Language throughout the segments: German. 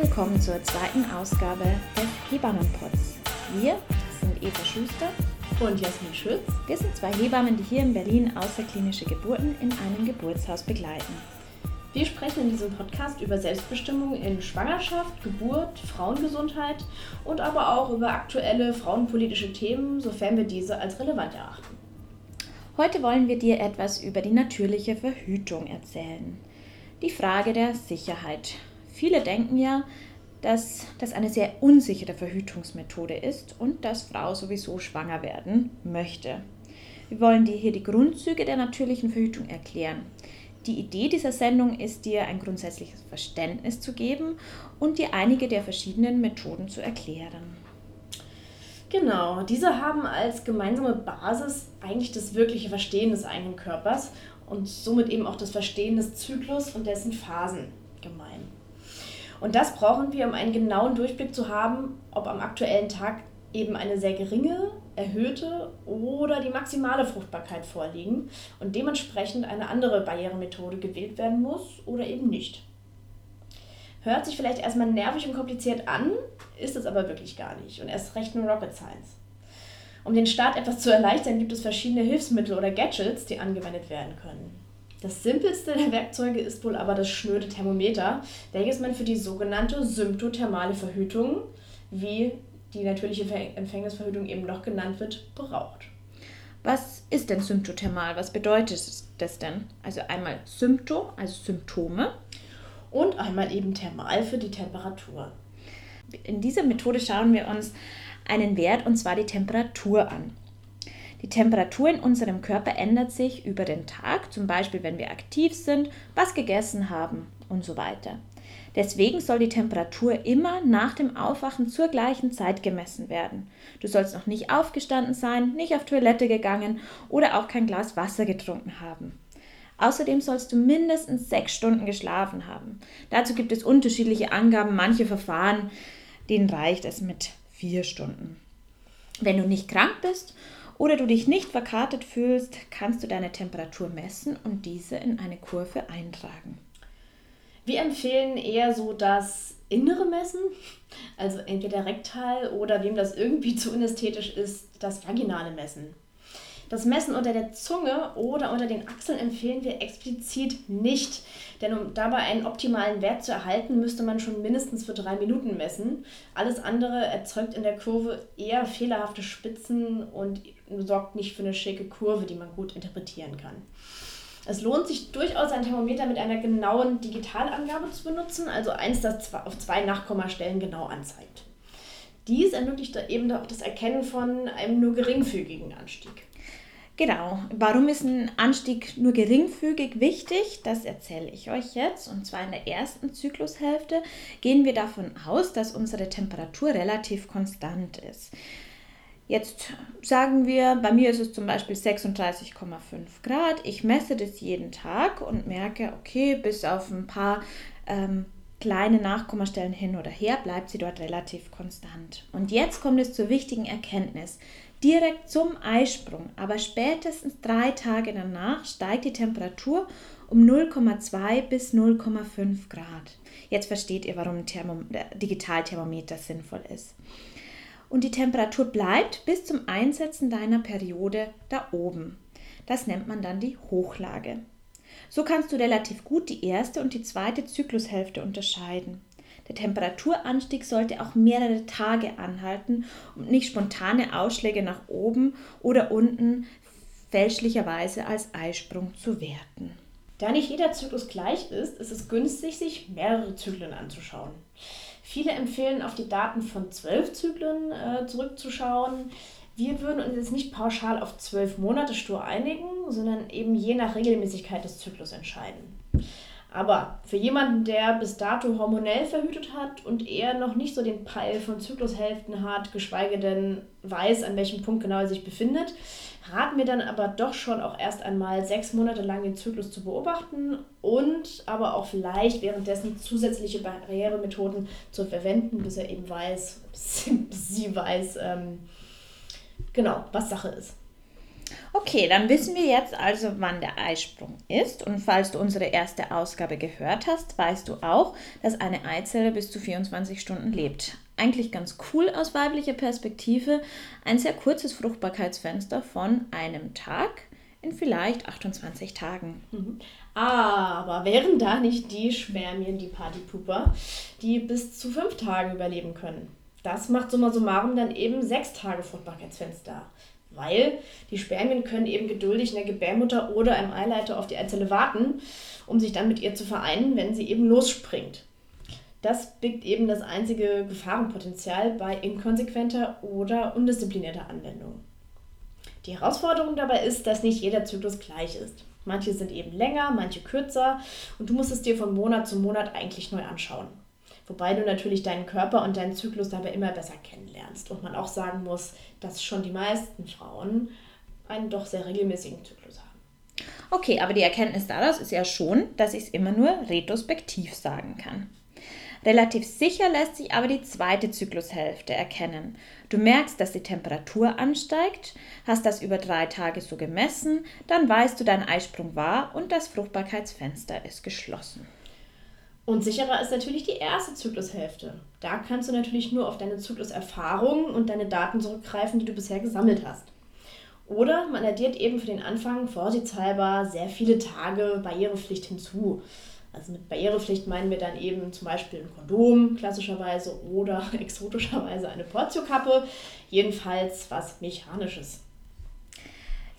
Willkommen zur zweiten Ausgabe des Hebammenpots. Wir sind Eva Schuster und Jasmin Schütz. Wir sind zwei Hebammen, die hier in Berlin außerklinische Geburten in einem Geburtshaus begleiten. Wir sprechen in diesem Podcast über Selbstbestimmung in Schwangerschaft, Geburt, Frauengesundheit und aber auch über aktuelle frauenpolitische Themen, sofern wir diese als relevant erachten. Heute wollen wir dir etwas über die natürliche Verhütung erzählen. Die Frage der Sicherheit. Viele denken ja, dass das eine sehr unsichere Verhütungsmethode ist und dass Frau sowieso schwanger werden möchte. Wir wollen dir hier die Grundzüge der natürlichen Verhütung erklären. Die Idee dieser Sendung ist dir ein grundsätzliches Verständnis zu geben und dir einige der verschiedenen Methoden zu erklären. Genau, diese haben als gemeinsame Basis eigentlich das wirkliche Verstehen des eigenen Körpers und somit eben auch das Verstehen des Zyklus und dessen Phasen gemein. Und das brauchen wir, um einen genauen Durchblick zu haben, ob am aktuellen Tag eben eine sehr geringe, erhöhte oder die maximale Fruchtbarkeit vorliegen und dementsprechend eine andere Barrieremethode gewählt werden muss oder eben nicht. Hört sich vielleicht erstmal nervig und kompliziert an, ist es aber wirklich gar nicht und erst recht nur Rocket Science. Um den Start etwas zu erleichtern, gibt es verschiedene Hilfsmittel oder Gadgets, die angewendet werden können. Das simpelste der Werkzeuge ist wohl aber das schnöde Thermometer, welches man für die sogenannte symptothermale Verhütung, wie die natürliche Empfängnisverhütung eben noch genannt wird, braucht. Was ist denn symptothermal? Was bedeutet das denn? Also einmal Sympto, also Symptome. Und einmal eben thermal für die Temperatur. In dieser Methode schauen wir uns einen Wert, und zwar die Temperatur an. Die Temperatur in unserem Körper ändert sich über den Tag, zum Beispiel wenn wir aktiv sind, was gegessen haben und so weiter. Deswegen soll die Temperatur immer nach dem Aufwachen zur gleichen Zeit gemessen werden. Du sollst noch nicht aufgestanden sein, nicht auf Toilette gegangen oder auch kein Glas Wasser getrunken haben. Außerdem sollst du mindestens sechs Stunden geschlafen haben. Dazu gibt es unterschiedliche Angaben. Manche Verfahren, denen reicht es mit vier Stunden. Wenn du nicht krank bist oder du dich nicht verkartet fühlst, kannst du deine Temperatur messen und diese in eine Kurve eintragen. Wir empfehlen eher so das innere Messen, also entweder rektal oder wem das irgendwie zu unästhetisch ist, das vaginale Messen. Das Messen unter der Zunge oder unter den Achseln empfehlen wir explizit nicht, denn um dabei einen optimalen Wert zu erhalten, müsste man schon mindestens für drei Minuten messen. Alles andere erzeugt in der Kurve eher fehlerhafte Spitzen und sorgt nicht für eine schicke Kurve, die man gut interpretieren kann. Es lohnt sich durchaus, ein Thermometer mit einer genauen Digitalangabe zu benutzen, also eins, das auf zwei Nachkommastellen genau anzeigt. Dies ermöglicht eben auch das Erkennen von einem nur geringfügigen Anstieg. Genau. Warum ist ein Anstieg nur geringfügig wichtig? Das erzähle ich euch jetzt. Und zwar in der ersten Zyklushälfte gehen wir davon aus, dass unsere Temperatur relativ konstant ist. Jetzt sagen wir, bei mir ist es zum Beispiel 36,5 Grad. Ich messe das jeden Tag und merke, okay, bis auf ein paar ähm, kleine Nachkommastellen hin oder her bleibt sie dort relativ konstant. Und jetzt kommt es zur wichtigen Erkenntnis. Direkt zum Eisprung, aber spätestens drei Tage danach steigt die Temperatur um 0,2 bis 0,5 Grad. Jetzt versteht ihr, warum ein Digitalthermometer sinnvoll ist. Und die Temperatur bleibt bis zum Einsetzen deiner Periode da oben. Das nennt man dann die Hochlage. So kannst du relativ gut die erste und die zweite Zyklushälfte unterscheiden. Der Temperaturanstieg sollte auch mehrere Tage anhalten und nicht spontane Ausschläge nach oben oder unten fälschlicherweise als Eisprung zu werten. Da nicht jeder Zyklus gleich ist, ist es günstig, sich mehrere Zyklen anzuschauen. Viele empfehlen, auf die Daten von zwölf Zyklen äh, zurückzuschauen. Wir würden uns jetzt nicht pauschal auf zwölf Monate stur einigen, sondern eben je nach Regelmäßigkeit des Zyklus entscheiden. Aber für jemanden, der bis dato hormonell verhütet hat und eher noch nicht so den Peil von Zyklushälften hat, geschweige denn weiß, an welchem Punkt genau er sich befindet, raten wir dann aber doch schon auch erst einmal sechs Monate lang den Zyklus zu beobachten und aber auch vielleicht währenddessen zusätzliche Barrieremethoden zu verwenden, bis er eben weiß, bis sie weiß, ähm, genau, was Sache ist. Okay, dann wissen wir jetzt also, wann der Eisprung ist. Und falls du unsere erste Ausgabe gehört hast, weißt du auch, dass eine Eizelle bis zu 24 Stunden lebt. Eigentlich ganz cool aus weiblicher Perspektive. Ein sehr kurzes Fruchtbarkeitsfenster von einem Tag in vielleicht 28 Tagen. Mhm. Aber wären da nicht die Spermien, die Partypuper, die bis zu fünf Tage überleben können? Das macht summa summarum dann eben sechs Tage Fruchtbarkeitsfenster. Weil die Spermien können eben geduldig in der Gebärmutter oder im Eileiter auf die Eizelle warten, um sich dann mit ihr zu vereinen, wenn sie eben losspringt. Das birgt eben das einzige Gefahrenpotenzial bei inkonsequenter oder undisziplinierter Anwendung. Die Herausforderung dabei ist, dass nicht jeder Zyklus gleich ist. Manche sind eben länger, manche kürzer und du musst es dir von Monat zu Monat eigentlich neu anschauen. Wobei du natürlich deinen Körper und deinen Zyklus dabei immer besser kennenlernst. Und man auch sagen muss, dass schon die meisten Frauen einen doch sehr regelmäßigen Zyklus haben. Okay, aber die Erkenntnis daraus ist ja schon, dass ich es immer nur retrospektiv sagen kann. Relativ sicher lässt sich aber die zweite Zyklushälfte erkennen. Du merkst, dass die Temperatur ansteigt, hast das über drei Tage so gemessen, dann weißt du, dein Eisprung war und das Fruchtbarkeitsfenster ist geschlossen. Und sicherer ist natürlich die erste Zyklushälfte. Da kannst du natürlich nur auf deine Zykluserfahrungen und deine Daten zurückgreifen, die du bisher gesammelt hast. Oder man addiert eben für den Anfang vorsichtshalber sehr viele Tage Barrierepflicht hinzu. Also mit Barrierepflicht meinen wir dann eben zum Beispiel ein Kondom klassischerweise oder exotischerweise eine Portiokappe, jedenfalls was Mechanisches.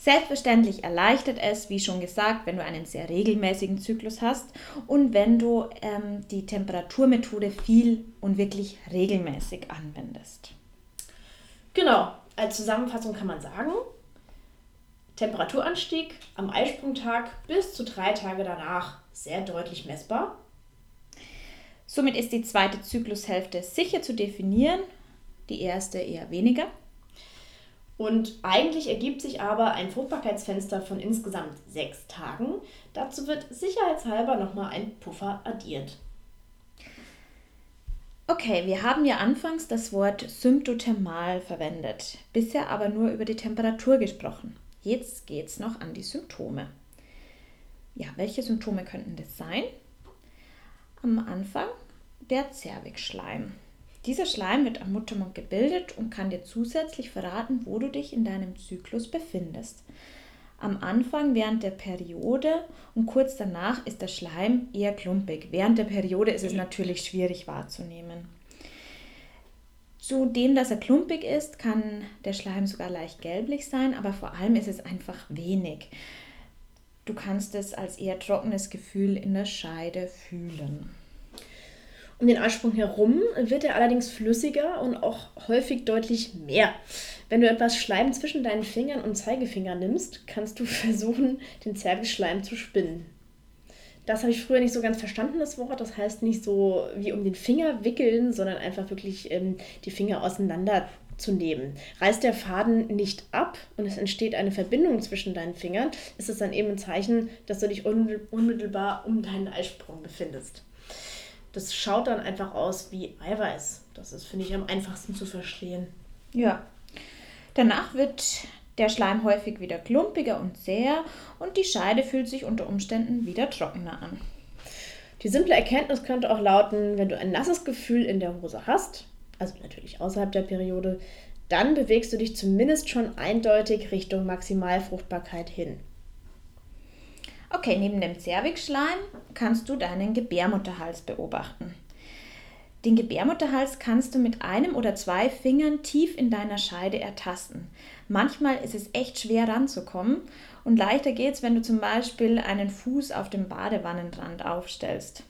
Selbstverständlich erleichtert es, wie schon gesagt, wenn du einen sehr regelmäßigen Zyklus hast und wenn du ähm, die Temperaturmethode viel und wirklich regelmäßig anwendest. Genau, als Zusammenfassung kann man sagen, Temperaturanstieg am Eisprungtag bis zu drei Tage danach sehr deutlich messbar. Somit ist die zweite Zyklushälfte sicher zu definieren, die erste eher weniger. Und eigentlich ergibt sich aber ein Fruchtbarkeitsfenster von insgesamt sechs Tagen. Dazu wird sicherheitshalber nochmal ein Puffer addiert. Okay, wir haben ja anfangs das Wort symptothermal verwendet, bisher aber nur über die Temperatur gesprochen. Jetzt geht es noch an die Symptome. Ja, welche Symptome könnten das sein? Am Anfang der Zervixschleim. Dieser Schleim wird am Muttermund gebildet und kann dir zusätzlich verraten, wo du dich in deinem Zyklus befindest. Am Anfang während der Periode und kurz danach ist der Schleim eher klumpig. Während der Periode ist es natürlich schwierig wahrzunehmen. Zudem, dass er klumpig ist, kann der Schleim sogar leicht gelblich sein, aber vor allem ist es einfach wenig. Du kannst es als eher trockenes Gefühl in der Scheide fühlen. Um den Eisprung herum wird er allerdings flüssiger und auch häufig deutlich mehr. Wenn du etwas Schleim zwischen deinen Fingern und Zeigefinger nimmst, kannst du versuchen, den Zervixschleim zu spinnen. Das habe ich früher nicht so ganz verstanden, das Wort. Das heißt nicht so wie um den Finger wickeln, sondern einfach wirklich ähm, die Finger auseinander zu nehmen. Reißt der Faden nicht ab und es entsteht eine Verbindung zwischen deinen Fingern, ist es dann eben ein Zeichen, dass du dich unmittelbar um deinen Eisprung befindest das schaut dann einfach aus wie Eiweiß. Das ist, finde ich, am einfachsten zu verstehen. Ja. Danach wird der Schleim häufig wieder klumpiger und zäher und die Scheide fühlt sich unter Umständen wieder trockener an. Die simple Erkenntnis könnte auch lauten, wenn du ein nasses Gefühl in der Hose hast, also natürlich außerhalb der Periode, dann bewegst du dich zumindest schon eindeutig Richtung Maximalfruchtbarkeit hin. Okay, neben dem Zervixschleim kannst du deinen Gebärmutterhals beobachten. Den Gebärmutterhals kannst du mit einem oder zwei Fingern tief in deiner Scheide ertasten. Manchmal ist es echt schwer ranzukommen und leichter geht es, wenn du zum Beispiel einen Fuß auf dem Badewannenrand aufstellst.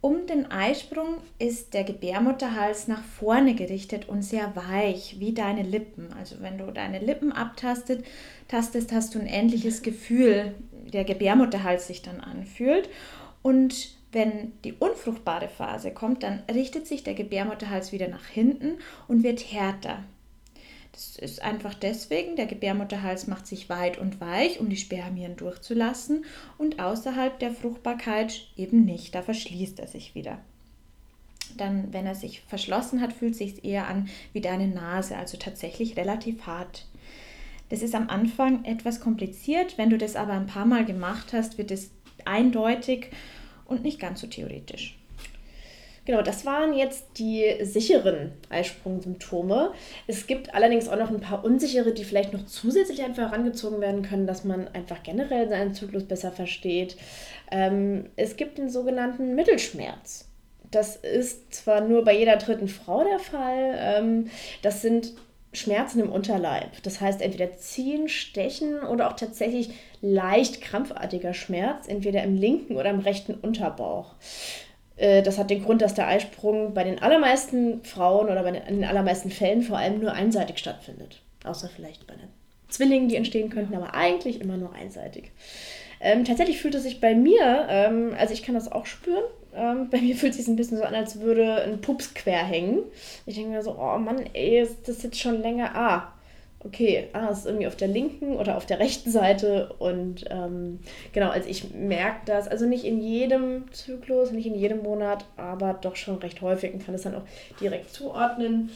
Um den Eisprung ist der Gebärmutterhals nach vorne gerichtet und sehr weich, wie deine Lippen. Also wenn du deine Lippen abtastet, tastest, hast du ein ähnliches Gefühl, der Gebärmutterhals sich dann anfühlt. Und wenn die unfruchtbare Phase kommt, dann richtet sich der Gebärmutterhals wieder nach hinten und wird härter. Das ist einfach deswegen, der Gebärmutterhals macht sich weit und weich, um die Spermien durchzulassen und außerhalb der Fruchtbarkeit eben nicht, da verschließt er sich wieder. Dann, wenn er sich verschlossen hat, fühlt sich eher an wie deine Nase, also tatsächlich relativ hart. Das ist am Anfang etwas kompliziert. Wenn du das aber ein paar Mal gemacht hast, wird es eindeutig und nicht ganz so theoretisch. Genau, das waren jetzt die sicheren Eisprungsymptome. Es gibt allerdings auch noch ein paar unsichere, die vielleicht noch zusätzlich einfach herangezogen werden können, dass man einfach generell seinen Zyklus besser versteht. Ähm, es gibt den sogenannten Mittelschmerz. Das ist zwar nur bei jeder dritten Frau der Fall. Ähm, das sind Schmerzen im Unterleib. Das heißt entweder ziehen, stechen oder auch tatsächlich leicht krampfartiger Schmerz, entweder im linken oder im rechten Unterbauch. Äh, das hat den Grund, dass der Eisprung bei den allermeisten Frauen oder bei den, in den allermeisten Fällen vor allem nur einseitig stattfindet. Außer vielleicht bei den Zwillingen, die entstehen könnten, aber eigentlich immer nur einseitig. Ähm, tatsächlich fühlt es sich bei mir, ähm, also ich kann das auch spüren, ähm, bei mir fühlt es sich ein bisschen so an, als würde ein Pups quer hängen. Ich denke mir so, oh Mann, ey, ist das jetzt schon länger? Ah, okay, ah, ist irgendwie auf der linken oder auf der rechten Seite. Und ähm, genau, also ich merke das, also nicht in jedem Zyklus, nicht in jedem Monat, aber doch schon recht häufig und kann es dann auch direkt zuordnen.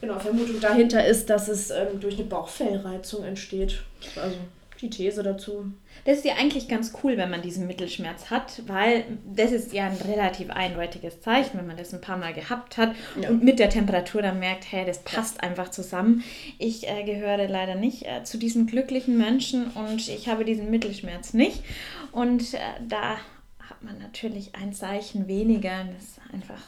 Genau, Vermutung dahinter ist, dass es ähm, durch eine Bauchfellreizung entsteht. Also die These dazu. Das ist ja eigentlich ganz cool, wenn man diesen Mittelschmerz hat, weil das ist ja ein relativ eindeutiges Zeichen, wenn man das ein paar Mal gehabt hat ja. und mit der Temperatur dann merkt, hey, das passt einfach zusammen. Ich äh, gehöre leider nicht äh, zu diesen glücklichen Menschen und ich habe diesen Mittelschmerz nicht. Und äh, da hat man natürlich ein Zeichen weniger, das einfach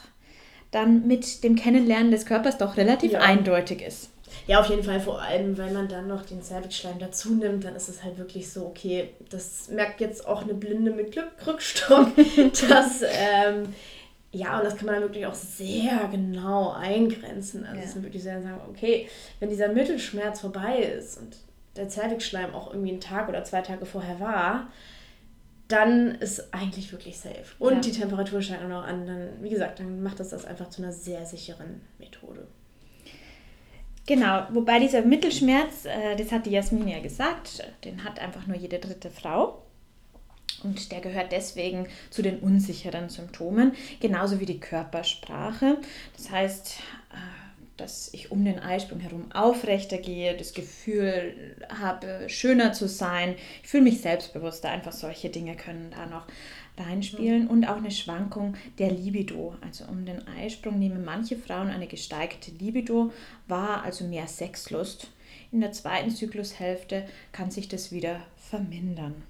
dann mit dem Kennenlernen des Körpers doch relativ ja. eindeutig ist. Ja, auf jeden Fall, vor allem, weil man dann noch den Cervix-Schleim dazu nimmt, dann ist es halt wirklich so, okay, das merkt jetzt auch eine Blinde mit Glückstock, dass, ähm, ja, und das kann man dann wirklich auch sehr genau eingrenzen. Also, ja. es ist wirklich sehr sagen, okay, wenn dieser Mittelschmerz vorbei ist und der Cervix-Schleim auch irgendwie einen Tag oder zwei Tage vorher war, dann ist eigentlich wirklich safe. Und ja. die Temperatur steigt auch noch an. Dann, wie gesagt, dann macht das das einfach zu einer sehr sicheren Methode. Genau, wobei dieser Mittelschmerz, äh, das hat die Jasmin ja gesagt, den hat einfach nur jede dritte Frau. Und der gehört deswegen zu den unsicheren Symptomen, genauso wie die Körpersprache. Das heißt, äh, dass ich um den Eisprung herum aufrechter gehe, das Gefühl habe, schöner zu sein. Ich fühle mich selbstbewusster. Einfach solche Dinge können da noch reinspielen und auch eine Schwankung der Libido. Also um den Eisprung nehmen manche Frauen eine gesteigerte Libido wahr, also mehr Sexlust. In der zweiten Zyklushälfte kann sich das wieder vermindern.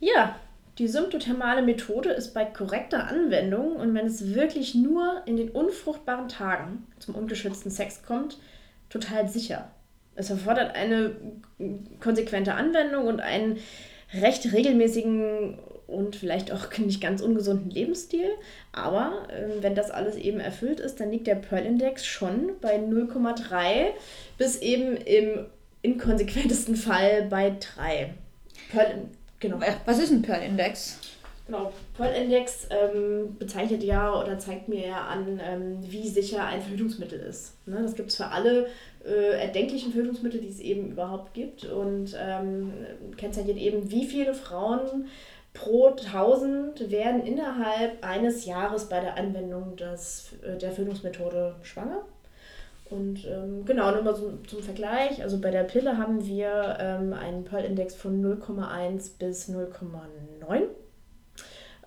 Ja, die symptothermale Methode ist bei korrekter Anwendung und wenn es wirklich nur in den unfruchtbaren Tagen zum ungeschützten Sex kommt, total sicher. Es erfordert eine konsequente Anwendung und einen recht regelmäßigen und vielleicht auch nicht ganz ungesunden Lebensstil. Aber äh, wenn das alles eben erfüllt ist, dann liegt der Pearl-Index schon bei 0,3 bis eben im inkonsequentesten Fall bei 3. Pearl, genau. Was ist ein Pearl-Index? Genau, Pearl-Index ähm, bezeichnet ja oder zeigt mir ja an, ähm, wie sicher ein Verhütungsmittel ist. Ne? Das gibt es für alle äh, erdenklichen Verhütungsmittel, die es eben überhaupt gibt und ähm, kennzeichnet eben, wie viele Frauen pro 1000 werden innerhalb eines Jahres bei der Anwendung des, äh, der Verhütungsmethode schwanger. Und ähm, genau, nur mal zum, zum Vergleich, also bei der Pille haben wir ähm, einen Pearl-Index von 0,1 bis 0,9.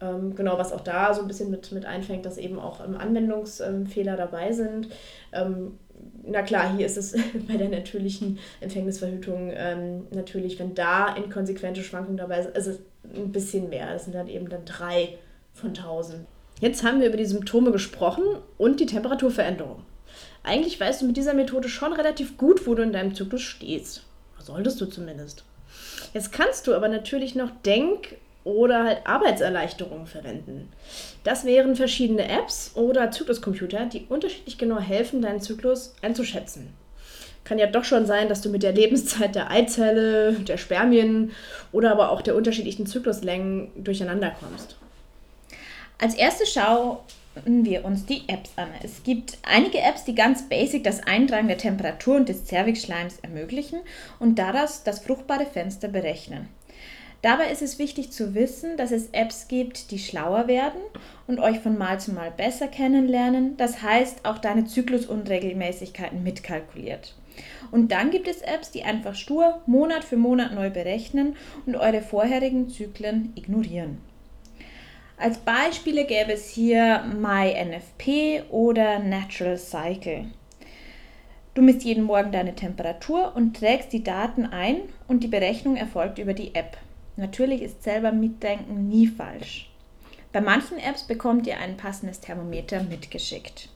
Ähm, genau, was auch da so ein bisschen mit, mit einfängt, dass eben auch ähm, Anwendungsfehler dabei sind. Ähm, na klar, hier ist es bei der natürlichen Empfängnisverhütung natürlich, wenn da inkonsequente Schwankungen dabei sind, ist es ein bisschen mehr. Das sind dann eben dann drei von tausend. Jetzt haben wir über die Symptome gesprochen und die Temperaturveränderung. Eigentlich weißt du mit dieser Methode schon relativ gut, wo du in deinem Zyklus stehst. Solltest du zumindest. Jetzt kannst du aber natürlich noch Denk- oder halt Arbeitserleichterungen verwenden. Das wären verschiedene Apps oder Zykluscomputer, die unterschiedlich genau helfen, deinen Zyklus einzuschätzen. Kann ja doch schon sein, dass du mit der Lebenszeit der Eizelle, der Spermien oder aber auch der unterschiedlichen Zykluslängen durcheinander kommst. Als erste schauen wir uns die Apps an. Es gibt einige Apps, die ganz basic das Eintragen der Temperatur und des Zervixschleims ermöglichen und daraus das fruchtbare Fenster berechnen. Dabei ist es wichtig zu wissen, dass es Apps gibt, die schlauer werden und euch von Mal zu Mal besser kennenlernen. Das heißt, auch deine Zyklusunregelmäßigkeiten mitkalkuliert. Und dann gibt es Apps, die einfach stur Monat für Monat neu berechnen und eure vorherigen Zyklen ignorieren. Als Beispiele gäbe es hier MyNFP oder Natural Cycle. Du misst jeden Morgen deine Temperatur und trägst die Daten ein und die Berechnung erfolgt über die App. Natürlich ist selber Mitdenken nie falsch. Bei manchen Apps bekommt ihr ein passendes Thermometer mitgeschickt.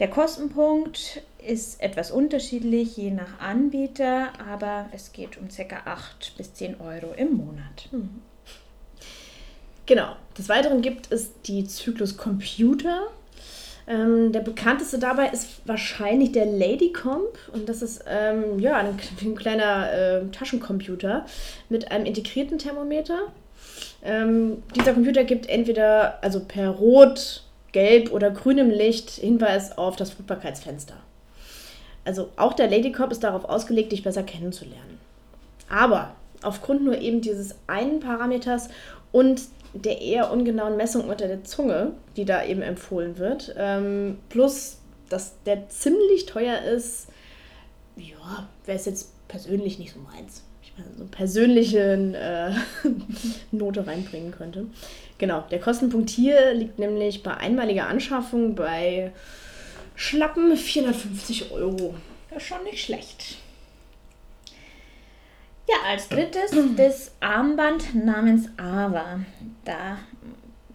Der Kostenpunkt ist etwas unterschiedlich je nach Anbieter, aber es geht um ca. 8 bis 10 Euro im Monat. Mhm. Genau. Des Weiteren gibt es die Zyklus Computer. Ähm, der bekannteste dabei ist wahrscheinlich der Ladycomp und das ist ähm, ja, ein, ein kleiner äh, Taschencomputer mit einem integrierten Thermometer. Ähm, dieser Computer gibt entweder also per Rot, Gelb oder grünem Licht Hinweis auf das Fruchtbarkeitsfenster. Also auch der Ladycomp ist darauf ausgelegt, dich besser kennenzulernen. Aber aufgrund nur eben dieses einen Parameters und der eher ungenauen Messung unter der Zunge, die da eben empfohlen wird, ähm, plus dass der ziemlich teuer ist, ja, wäre es jetzt persönlich nicht so meins. Ich meine, so eine persönliche äh, Note reinbringen könnte. Genau, der Kostenpunkt hier liegt nämlich bei einmaliger Anschaffung bei schlappen 450 Euro. Ja, schon nicht schlecht. Ja, als drittes das Armband namens Ava. Da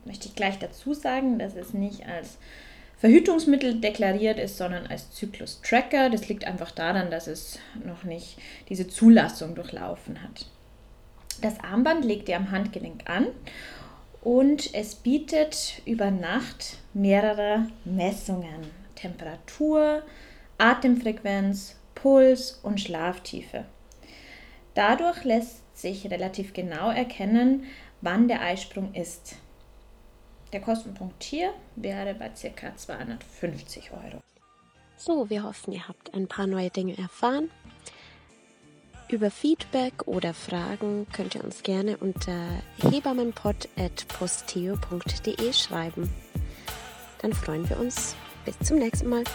möchte ich gleich dazu sagen, dass es nicht als Verhütungsmittel deklariert ist, sondern als Zyklus-Tracker. Das liegt einfach daran, dass es noch nicht diese Zulassung durchlaufen hat. Das Armband legt ihr am Handgelenk an und es bietet über Nacht mehrere Messungen. Temperatur, Atemfrequenz, Puls und Schlaftiefe. Dadurch lässt sich relativ genau erkennen, wann der Eisprung ist. Der Kostenpunkt hier wäre bei ca. 250 Euro. So, wir hoffen, ihr habt ein paar neue Dinge erfahren. Über Feedback oder Fragen könnt ihr uns gerne unter hebammenpod.posteo.de schreiben. Dann freuen wir uns. Bis zum nächsten Mal.